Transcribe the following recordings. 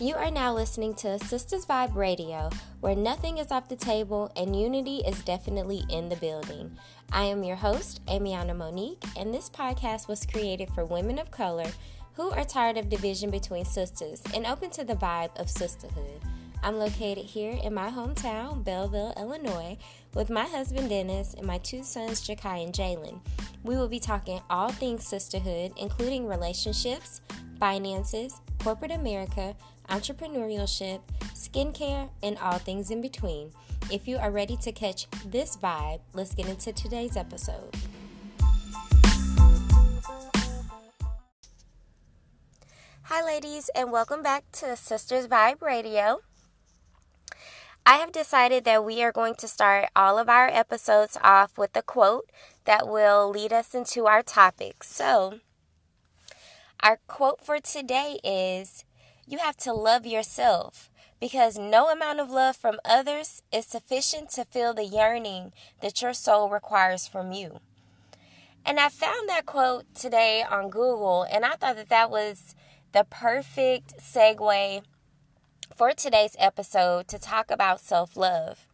You are now listening to Sisters Vibe Radio, where nothing is off the table and unity is definitely in the building. I am your host, Amiana Monique, and this podcast was created for women of color who are tired of division between sisters and open to the vibe of sisterhood. I'm located here in my hometown, Belleville, Illinois, with my husband Dennis and my two sons, Jakai and Jalen. We will be talking all things sisterhood, including relationships, finances, corporate America, entrepreneurship, skincare, and all things in between. If you are ready to catch this vibe, let's get into today's episode. Hi, ladies, and welcome back to Sisters Vibe Radio. I have decided that we are going to start all of our episodes off with a quote that will lead us into our topic. So, our quote for today is You have to love yourself because no amount of love from others is sufficient to fill the yearning that your soul requires from you. And I found that quote today on Google, and I thought that that was the perfect segue for today's episode to talk about self love.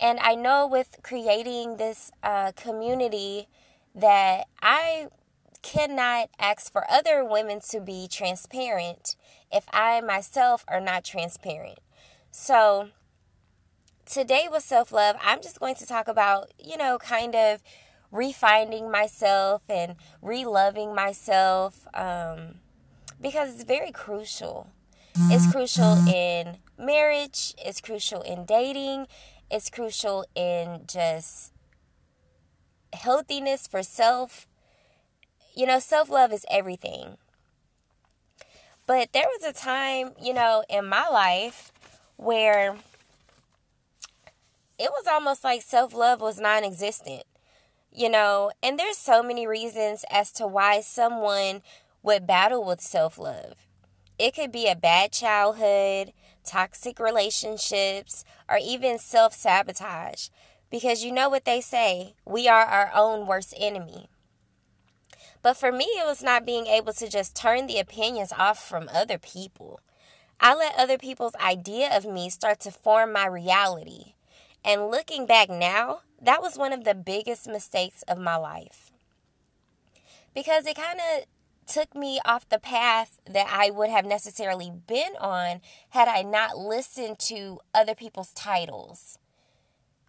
And I know with creating this uh, community that I cannot ask for other women to be transparent if I myself are not transparent. So, today with self love, I'm just going to talk about, you know, kind of refinding myself and reloving myself um, because it's very crucial. It's crucial in marriage, it's crucial in dating, it's crucial in just healthiness for self you know, self love is everything. But there was a time, you know, in my life where it was almost like self love was non existent, you know, and there's so many reasons as to why someone would battle with self love. It could be a bad childhood, toxic relationships, or even self sabotage. Because you know what they say we are our own worst enemy. But for me, it was not being able to just turn the opinions off from other people. I let other people's idea of me start to form my reality. And looking back now, that was one of the biggest mistakes of my life. Because it kind of took me off the path that I would have necessarily been on had I not listened to other people's titles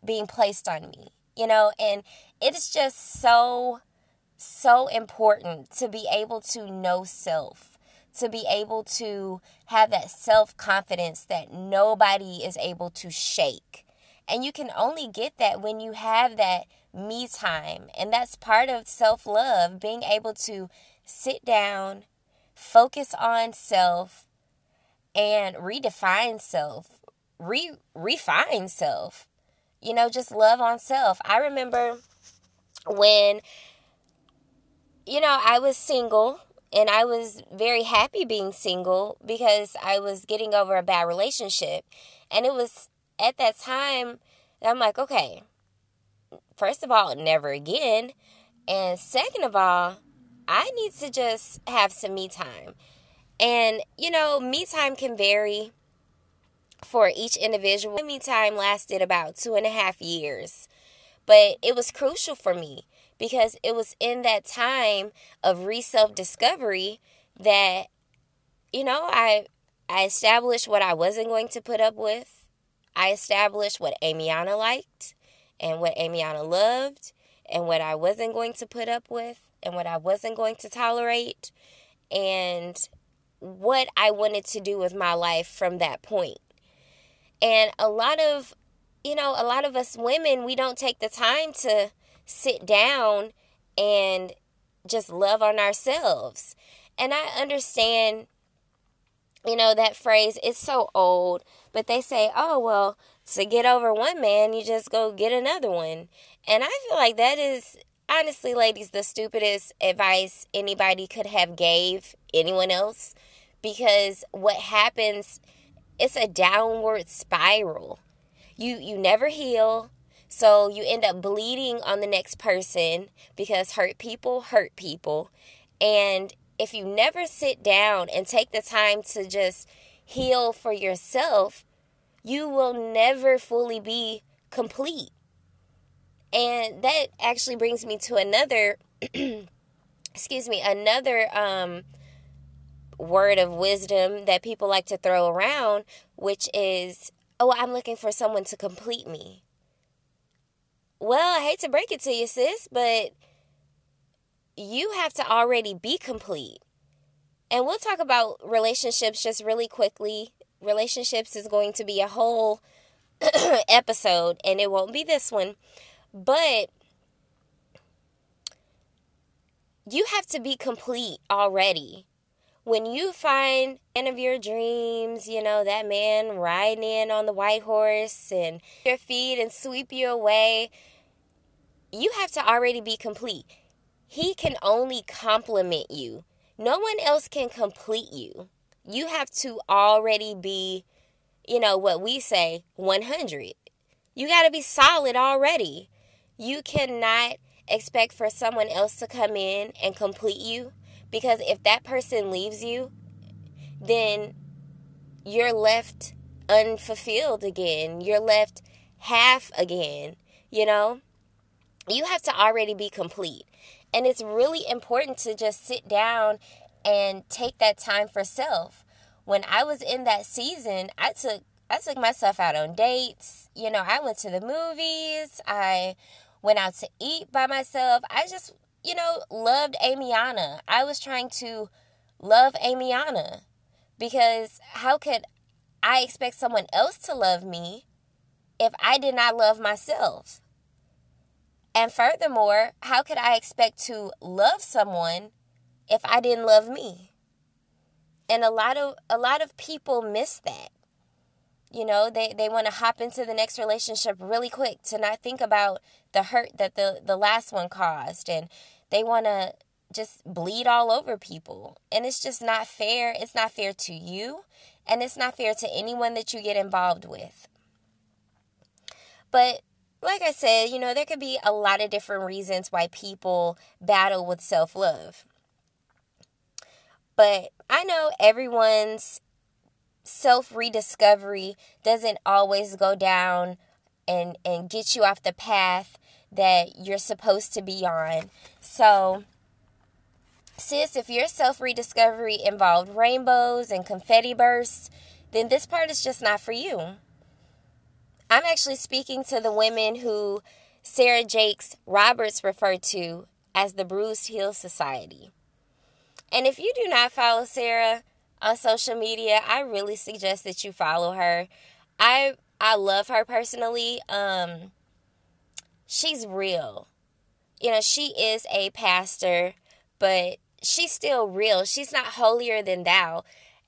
being placed on me. You know, and it is just so so important to be able to know self, to be able to have that self confidence that nobody is able to shake. And you can only get that when you have that me time. And that's part of self love, being able to sit down, focus on self, and redefine self, re refine self. You know, just love on self. I remember when you know, I was single and I was very happy being single because I was getting over a bad relationship. And it was at that time that I'm like, okay, first of all, never again. And second of all, I need to just have some me time. And, you know, me time can vary for each individual. My Me time lasted about two and a half years, but it was crucial for me because it was in that time of re self discovery that you know I I established what I wasn't going to put up with. I established what Amiana liked and what Amiana loved and what I wasn't going to put up with and what I wasn't going to tolerate and what I wanted to do with my life from that point. And a lot of you know, a lot of us women, we don't take the time to sit down and just love on ourselves. And I understand, you know, that phrase is so old, but they say, oh, well, to get over one man, you just go get another one. And I feel like that is honestly, ladies, the stupidest advice anybody could have gave anyone else because what happens it's a downward spiral. You you never heal. So you end up bleeding on the next person because hurt people hurt people. And if you never sit down and take the time to just heal for yourself, you will never fully be complete. And that actually brings me to another excuse me, another um word of wisdom that people like to throw around, which is, "Oh, I'm looking for someone to complete me." Well, I hate to break it to you, sis, but you have to already be complete. And we'll talk about relationships just really quickly. Relationships is going to be a whole episode, and it won't be this one. But you have to be complete already. When you find one of your dreams, you know, that man riding in on the white horse and your feet and sweep you away, you have to already be complete. He can only compliment you. No one else can complete you. You have to already be, you know, what we say 100. You got to be solid already. You cannot expect for someone else to come in and complete you because if that person leaves you, then you're left unfulfilled again. You're left half again, you know? You have to already be complete. And it's really important to just sit down and take that time for self. When I was in that season, I took I took myself out on dates. You know, I went to the movies. I went out to eat by myself. I just, you know, loved Amiana. I was trying to love Amiana because how could I expect someone else to love me if I did not love myself? And furthermore, how could I expect to love someone if I didn't love me? And a lot of a lot of people miss that. You know, they, they want to hop into the next relationship really quick to not think about the hurt that the, the last one caused. And they want to just bleed all over people. And it's just not fair. It's not fair to you. And it's not fair to anyone that you get involved with. But like I said, you know, there could be a lot of different reasons why people battle with self love. But I know everyone's self rediscovery doesn't always go down and, and get you off the path that you're supposed to be on. So, sis, if your self rediscovery involved rainbows and confetti bursts, then this part is just not for you. I'm actually speaking to the women who Sarah Jakes Roberts referred to as the Bruised Heel Society. And if you do not follow Sarah on social media, I really suggest that you follow her. I I love her personally. Um she's real. You know, she is a pastor, but she's still real. She's not holier than thou.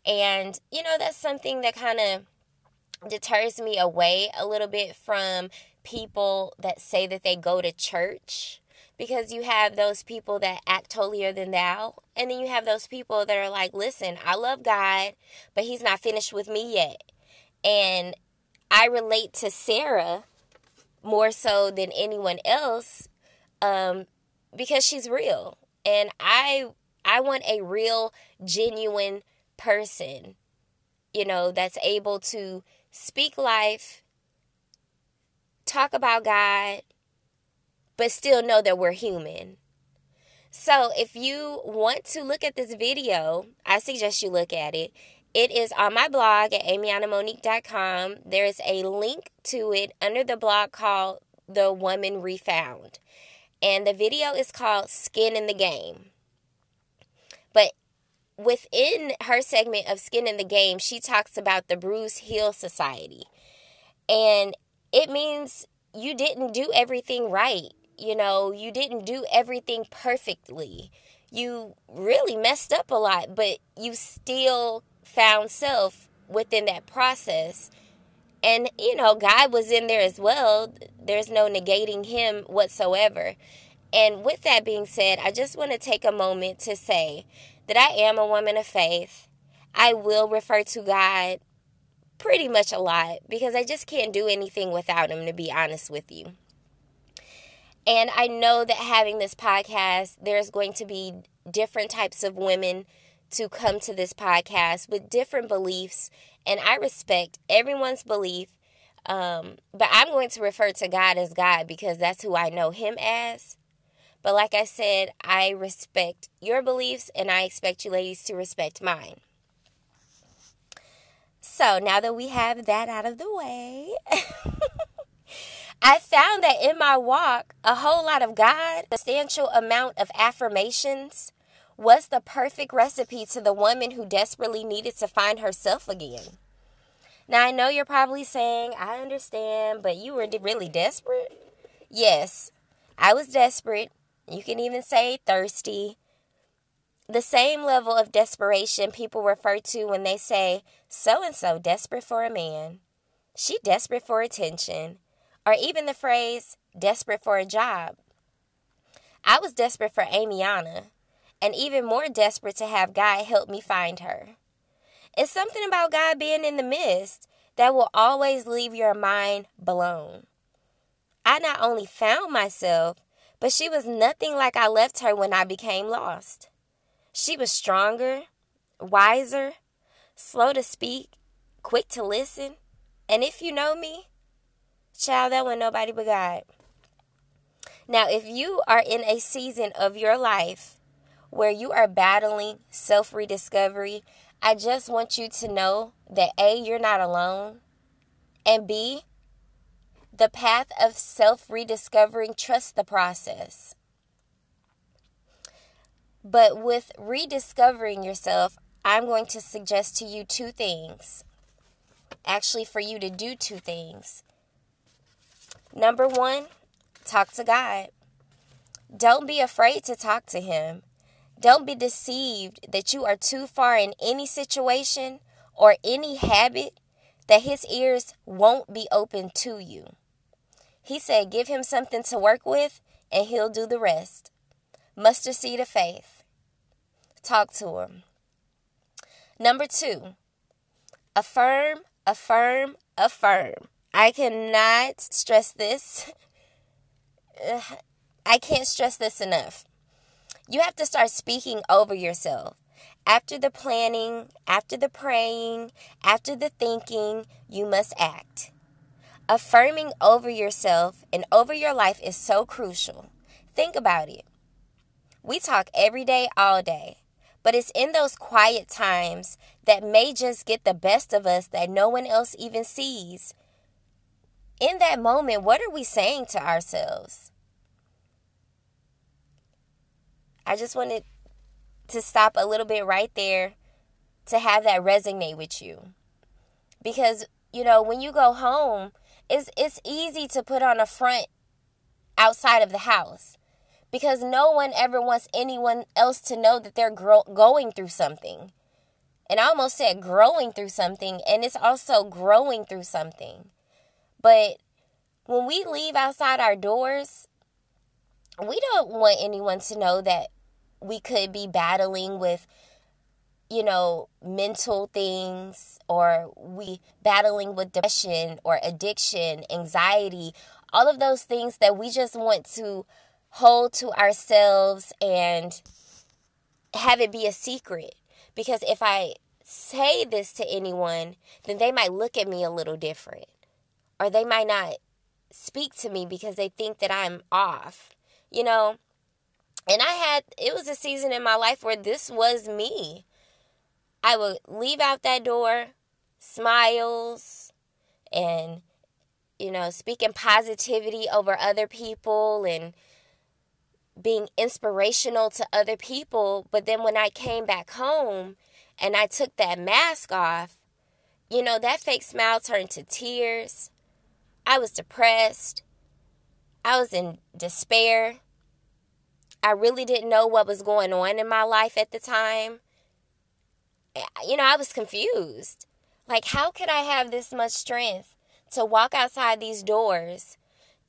And you know, that's something that kind of deters me away a little bit from people that say that they go to church because you have those people that act holier than thou and then you have those people that are like listen i love god but he's not finished with me yet and i relate to sarah more so than anyone else um, because she's real and i i want a real genuine person you know that's able to speak life, talk about God, but still know that we're human. So, if you want to look at this video, I suggest you look at it. It is on my blog at amianamonique.com. There is a link to it under the blog called The Woman Refound. And the video is called Skin in the Game. But within her segment of Skin in the Game, she talks about the Bruised Heel Society. And it means you didn't do everything right. You know, you didn't do everything perfectly. You really messed up a lot, but you still found self within that process. And, you know, God was in there as well. There's no negating him whatsoever. And with that being said, I just want to take a moment to say that I am a woman of faith. I will refer to God pretty much a lot because I just can't do anything without Him, to be honest with you. And I know that having this podcast, there's going to be different types of women to come to this podcast with different beliefs, and I respect everyone's belief. Um, but I'm going to refer to God as God because that's who I know Him as. But like I said, I respect your beliefs and I expect you ladies to respect mine. So now that we have that out of the way, I found that in my walk, a whole lot of God, substantial amount of affirmations, was the perfect recipe to the woman who desperately needed to find herself again. Now, I know you're probably saying, I understand, but you were really desperate? Yes, I was desperate. You can even say thirsty. The same level of desperation people refer to when they say, so and so desperate for a man. She desperate for attention. Or even the phrase, desperate for a job. I was desperate for Amiana and even more desperate to have God help me find her. It's something about God being in the midst that will always leave your mind blown. I not only found myself, but she was nothing like I left her when I became lost. She was stronger, wiser, slow to speak, quick to listen, and if you know me, child, that was nobody but God. Now, if you are in a season of your life where you are battling self rediscovery, I just want you to know that A, you're not alone, and B, the path of self rediscovering, trust the process. But with rediscovering yourself, I'm going to suggest to you two things. Actually, for you to do two things. Number one, talk to God. Don't be afraid to talk to Him. Don't be deceived that you are too far in any situation or any habit that his ears won't be open to you. He said, Give him something to work with, and he'll do the rest. Mustard seed of faith. Talk to him. Number two, affirm, affirm, affirm. I cannot stress this. I can't stress this enough. You have to start speaking over yourself. After the planning, after the praying, after the thinking, you must act. Affirming over yourself and over your life is so crucial. Think about it. We talk every day, all day, but it's in those quiet times that may just get the best of us that no one else even sees. In that moment, what are we saying to ourselves? I just wanted to stop a little bit right there to have that resonate with you. Because, you know, when you go home, it's it's easy to put on a front outside of the house because no one ever wants anyone else to know that they're gro- going through something. And I almost said growing through something, and it's also growing through something. But when we leave outside our doors, we don't want anyone to know that we could be battling with you know mental things or we battling with depression or addiction anxiety all of those things that we just want to hold to ourselves and have it be a secret. Because if i say this to anyone then they might look at me a little different or they might not speak to me because they think that i'm off you know and I had, it was a season in my life where this was me. I would leave out that door, smiles, and, you know, speaking positivity over other people and being inspirational to other people. But then when I came back home and I took that mask off, you know, that fake smile turned to tears. I was depressed. I was in despair. I really didn't know what was going on in my life at the time. You know, I was confused. Like, how could I have this much strength to walk outside these doors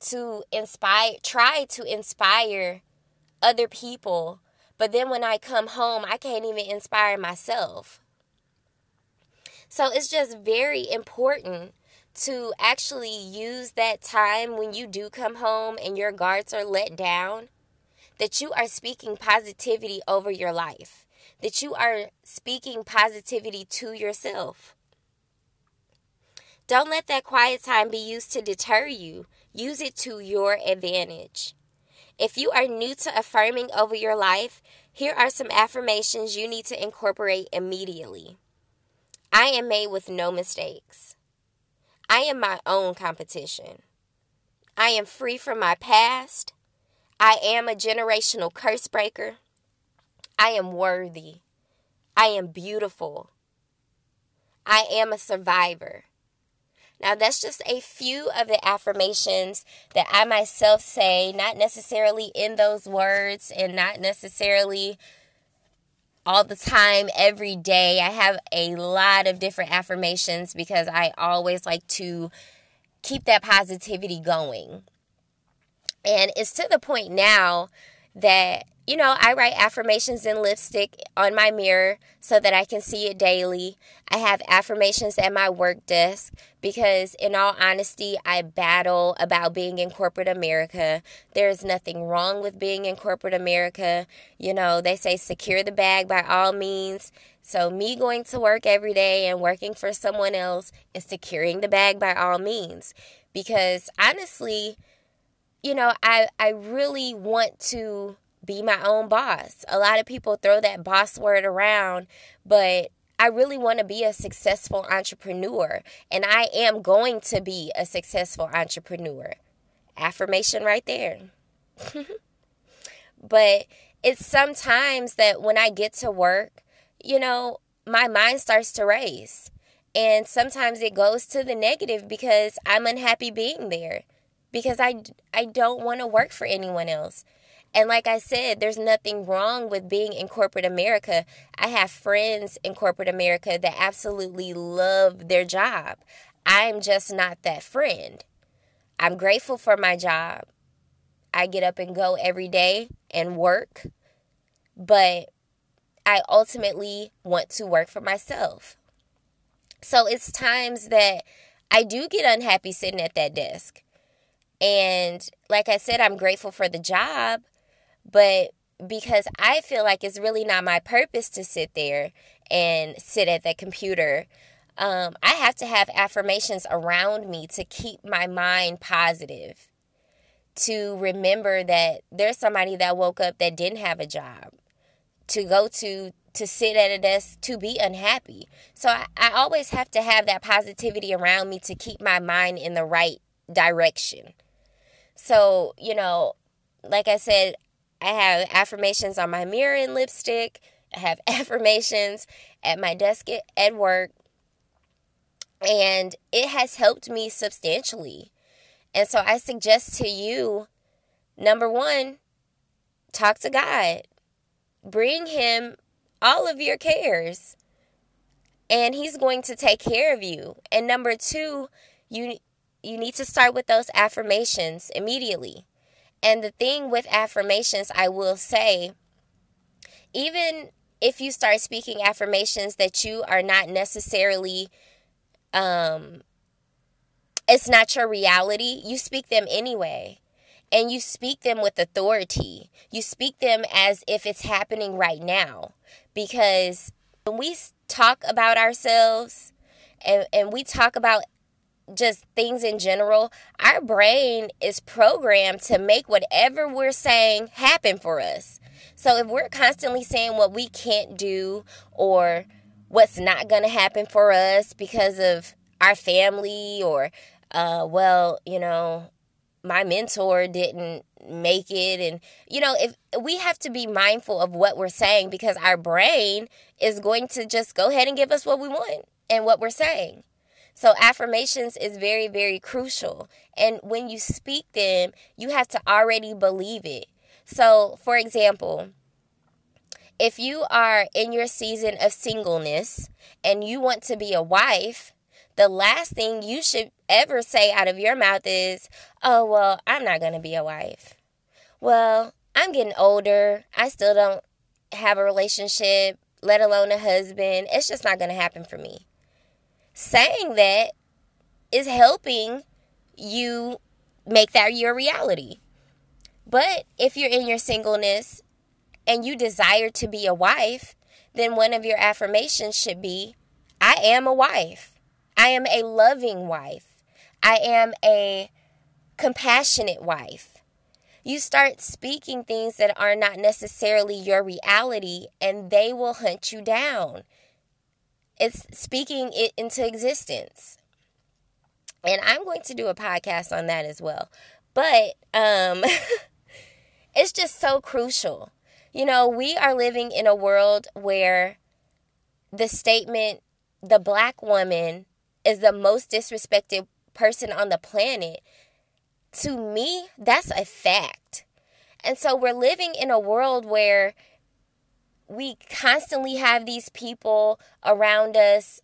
to inspire, try to inspire other people, but then when I come home, I can't even inspire myself? So it's just very important to actually use that time when you do come home and your guards are let down that you are speaking positivity over your life, that you are speaking positivity to yourself. Don't let that quiet time be used to deter you. Use it to your advantage. If you are new to affirming over your life, here are some affirmations you need to incorporate immediately. I am made with no mistakes. I am my own competition. I am free from my past. I am a generational curse breaker. I am worthy. I am beautiful. I am a survivor. Now, that's just a few of the affirmations that I myself say, not necessarily in those words and not necessarily all the time, every day. I have a lot of different affirmations because I always like to keep that positivity going. And it's to the point now that you know, I write affirmations in lipstick on my mirror so that I can see it daily. I have affirmations at my work desk because, in all honesty, I battle about being in corporate America. There's nothing wrong with being in corporate America. You know, they say secure the bag by all means. So, me going to work every day and working for someone else is securing the bag by all means. Because honestly, you know, I, I really want to be my own boss. A lot of people throw that boss word around, but I really want to be a successful entrepreneur, and I am going to be a successful entrepreneur. Affirmation right there. but it's sometimes that when I get to work, you know, my mind starts to race. And sometimes it goes to the negative because I'm unhappy being there because I, I don't want to work for anyone else. And like I said, there's nothing wrong with being in corporate America. I have friends in corporate America that absolutely love their job. I'm just not that friend. I'm grateful for my job. I get up and go every day and work, but I ultimately want to work for myself. So it's times that I do get unhappy sitting at that desk. And like I said, I'm grateful for the job, but because I feel like it's really not my purpose to sit there and sit at the computer, um, I have to have affirmations around me to keep my mind positive. To remember that there's somebody that woke up that didn't have a job, to go to to sit at a desk to be unhappy. So I, I always have to have that positivity around me to keep my mind in the right direction. So, you know, like I said, I have affirmations on my mirror and lipstick. I have affirmations at my desk at work. And it has helped me substantially. And so I suggest to you number one, talk to God, bring Him all of your cares, and He's going to take care of you. And number two, you you need to start with those affirmations immediately. And the thing with affirmations, I will say, even if you start speaking affirmations that you are not necessarily, um, it's not your reality, you speak them anyway. And you speak them with authority. You speak them as if it's happening right now. Because when we talk about ourselves and, and we talk about just things in general, our brain is programmed to make whatever we're saying happen for us. So if we're constantly saying what we can't do or what's not going to happen for us because of our family or, uh, well, you know, my mentor didn't make it and you know if we have to be mindful of what we're saying because our brain is going to just go ahead and give us what we want and what we're saying so, affirmations is very, very crucial. And when you speak them, you have to already believe it. So, for example, if you are in your season of singleness and you want to be a wife, the last thing you should ever say out of your mouth is, Oh, well, I'm not going to be a wife. Well, I'm getting older. I still don't have a relationship, let alone a husband. It's just not going to happen for me saying that is helping you make that your reality. But if you're in your singleness and you desire to be a wife, then one of your affirmations should be I am a wife. I am a loving wife. I am a compassionate wife. You start speaking things that are not necessarily your reality, and they will hunt you down. It's speaking it into existence. And I'm going to do a podcast on that as well. But um, it's just so crucial. You know, we are living in a world where the statement, the black woman is the most disrespected person on the planet, to me, that's a fact. And so we're living in a world where we constantly have these people around us,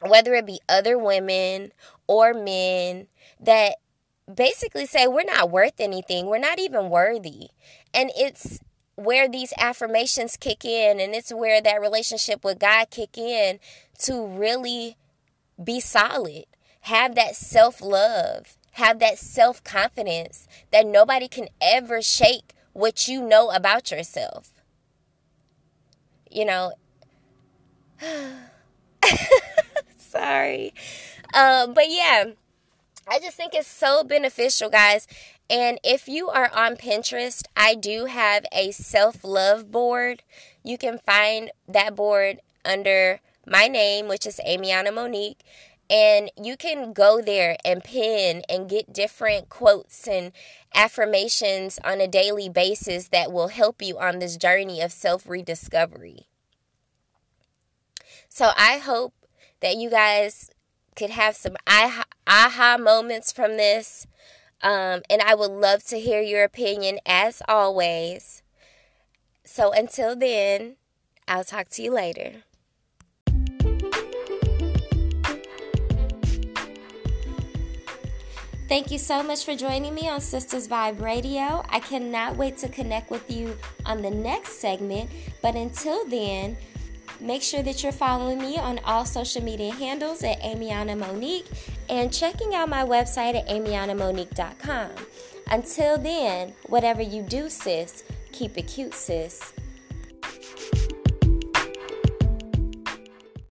whether it be other women or men, that basically say we're not worth anything, we're not even worthy. And it's where these affirmations kick in and it's where that relationship with God kick in to really be solid. Have that self-love, have that self-confidence that nobody can ever shake what you know about yourself you know. Sorry. Um, but yeah, I just think it's so beneficial, guys. And if you are on Pinterest, I do have a self love board. You can find that board under my name, which is Amiana Monique. And you can go there and pin and get different quotes and affirmations on a daily basis that will help you on this journey of self rediscovery. So I hope that you guys could have some aha moments from this. Um, and I would love to hear your opinion as always. So until then, I'll talk to you later. Thank you so much for joining me on Sisters Vibe Radio. I cannot wait to connect with you on the next segment. But until then, make sure that you're following me on all social media handles at Amiana Monique and checking out my website at amianamonique.com. Until then, whatever you do, sis, keep it cute, sis.